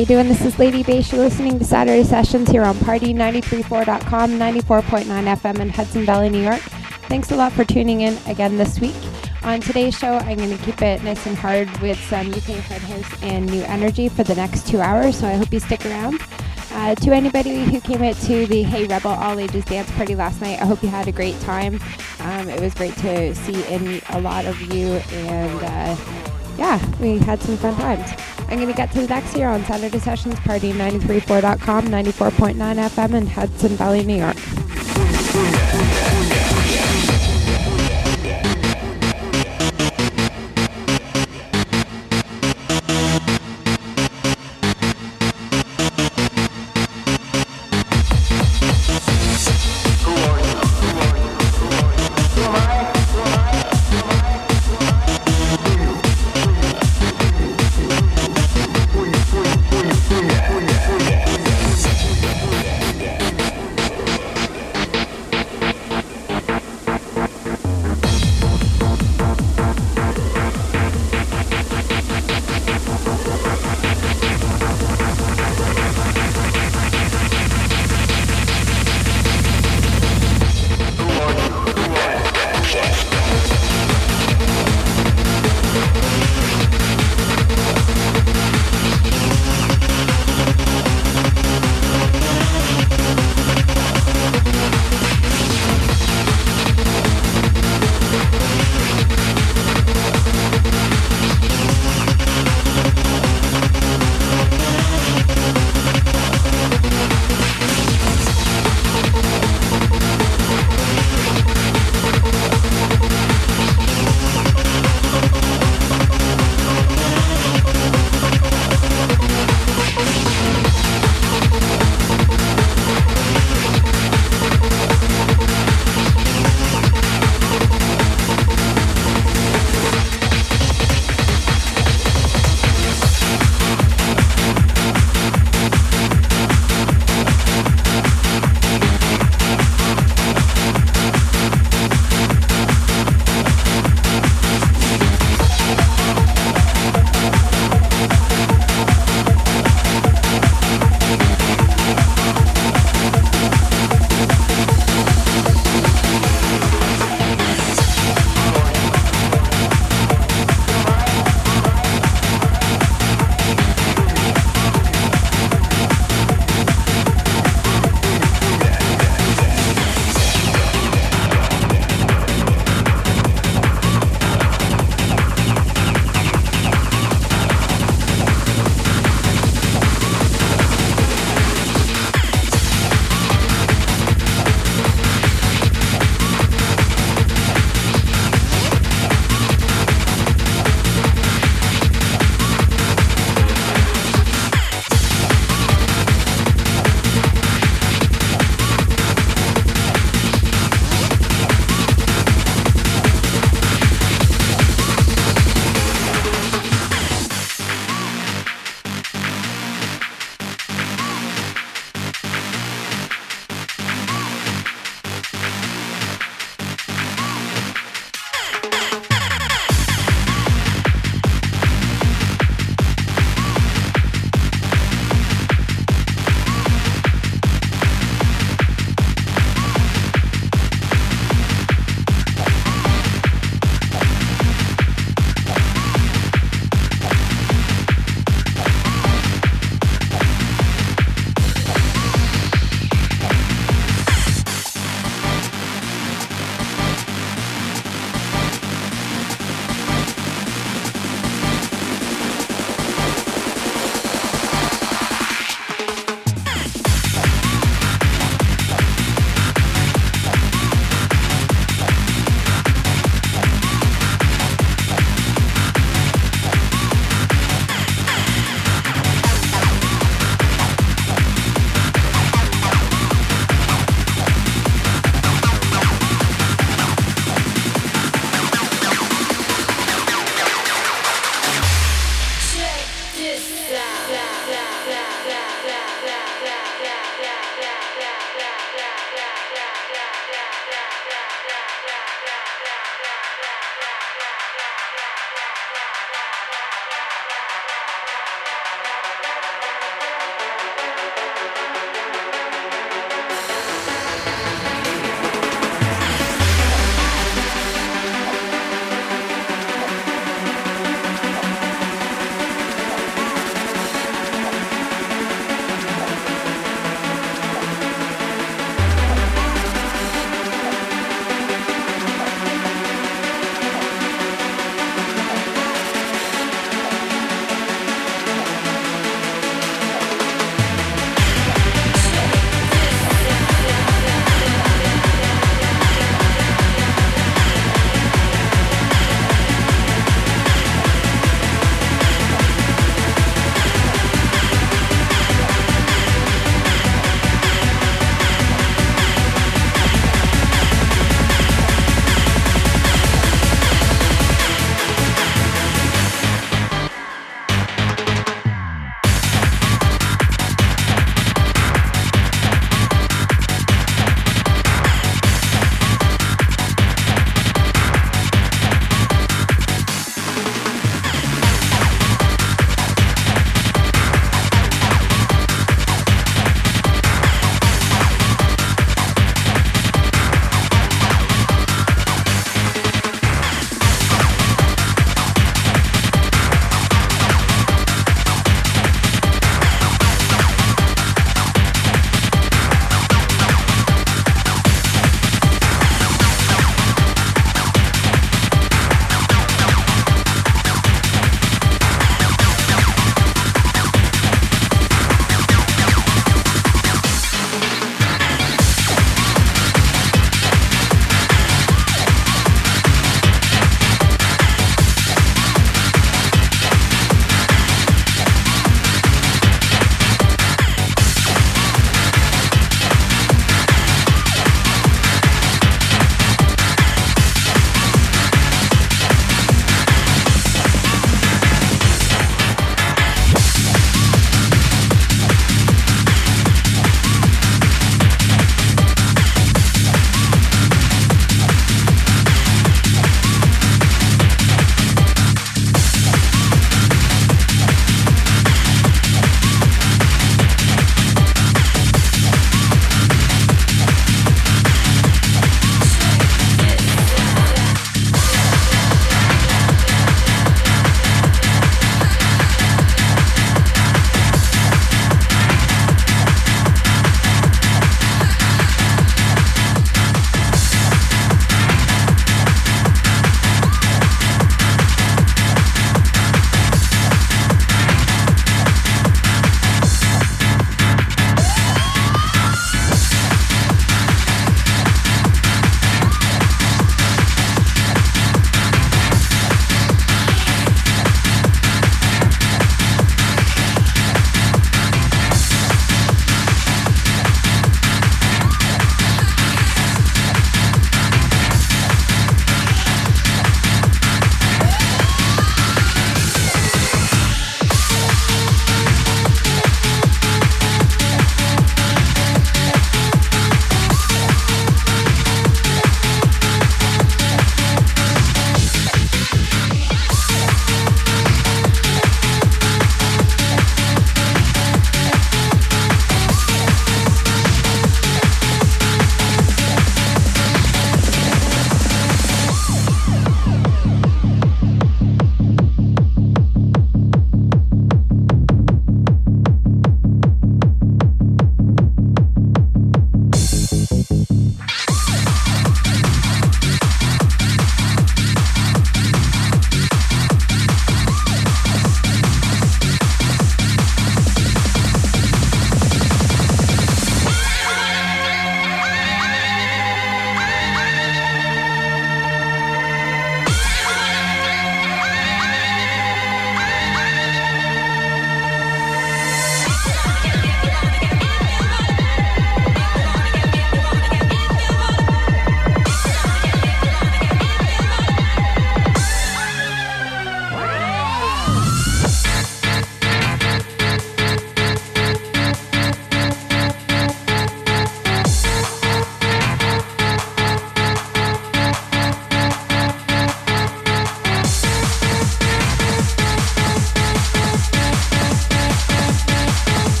you doing? This is Lady Bass. You're listening to Saturday Sessions here on Party934.com, 94.9 FM in Hudson Valley, New York. Thanks a lot for tuning in again this week. On today's show, I'm going to keep it nice and hard with some UK Hard House and New Energy for the next two hours, so I hope you stick around. Uh, to anybody who came out to the Hey Rebel All Ages Dance Party last night, I hope you had a great time. Um, it was great to see and meet a lot of you, and uh, yeah, we had some fun times. I'm going to get to the next here on Saturday Sessions Party 934.com, 94.9 FM in Hudson Valley, New York.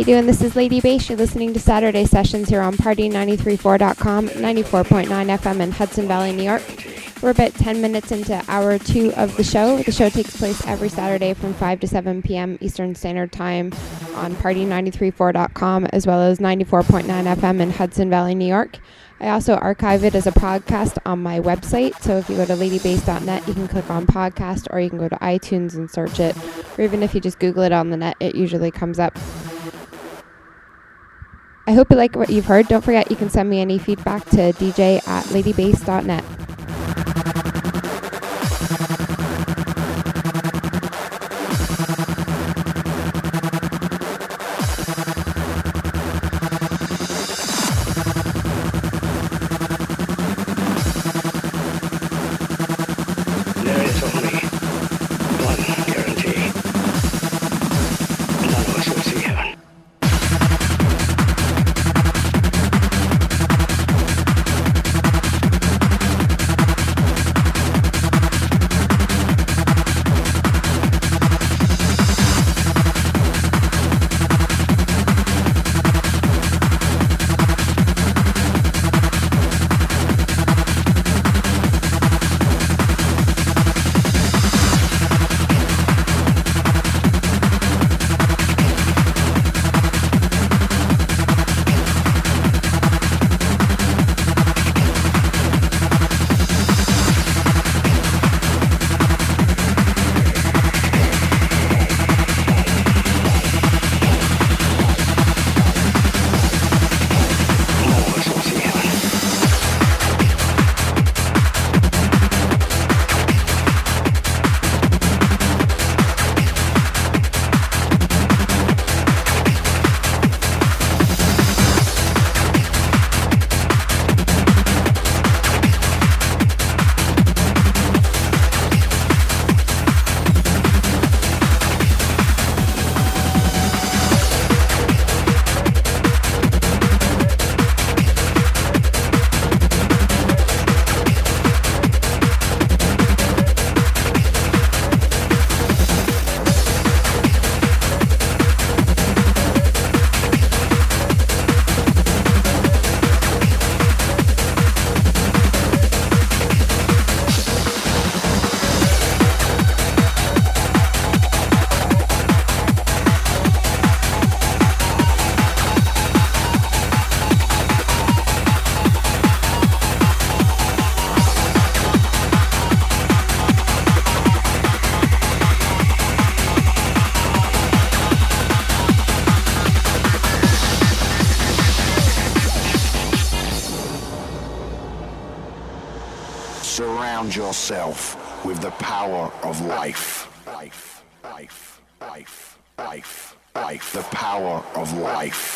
You doing? This is Lady Bass. You're listening to Saturday Sessions here on Party934.com, 94.9 FM in Hudson Valley, New York. We're about 10 minutes into hour two of the show. The show takes place every Saturday from 5 to 7 p.m. Eastern Standard Time on Party934.com as well as 94.9 FM in Hudson Valley, New York. I also archive it as a podcast on my website. So if you go to ladybass.net, you can click on podcast or you can go to iTunes and search it. Or even if you just Google it on the net, it usually comes up. I hope you like what you've heard. Don't forget you can send me any feedback to dj at ladybass.net. yourself with the power of life. Life, life, life, life, life. The power of life.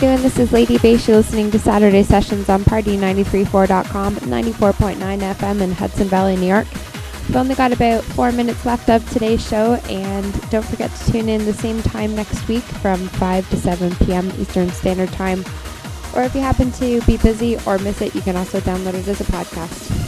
Doing? This is Lady Bass. You're listening to Saturday Sessions on Party934.com, 94.9 FM in Hudson Valley, New York. We've only got about four minutes left of today's show, and don't forget to tune in the same time next week from 5 to 7 p.m. Eastern Standard Time. Or if you happen to be busy or miss it, you can also download it as a podcast.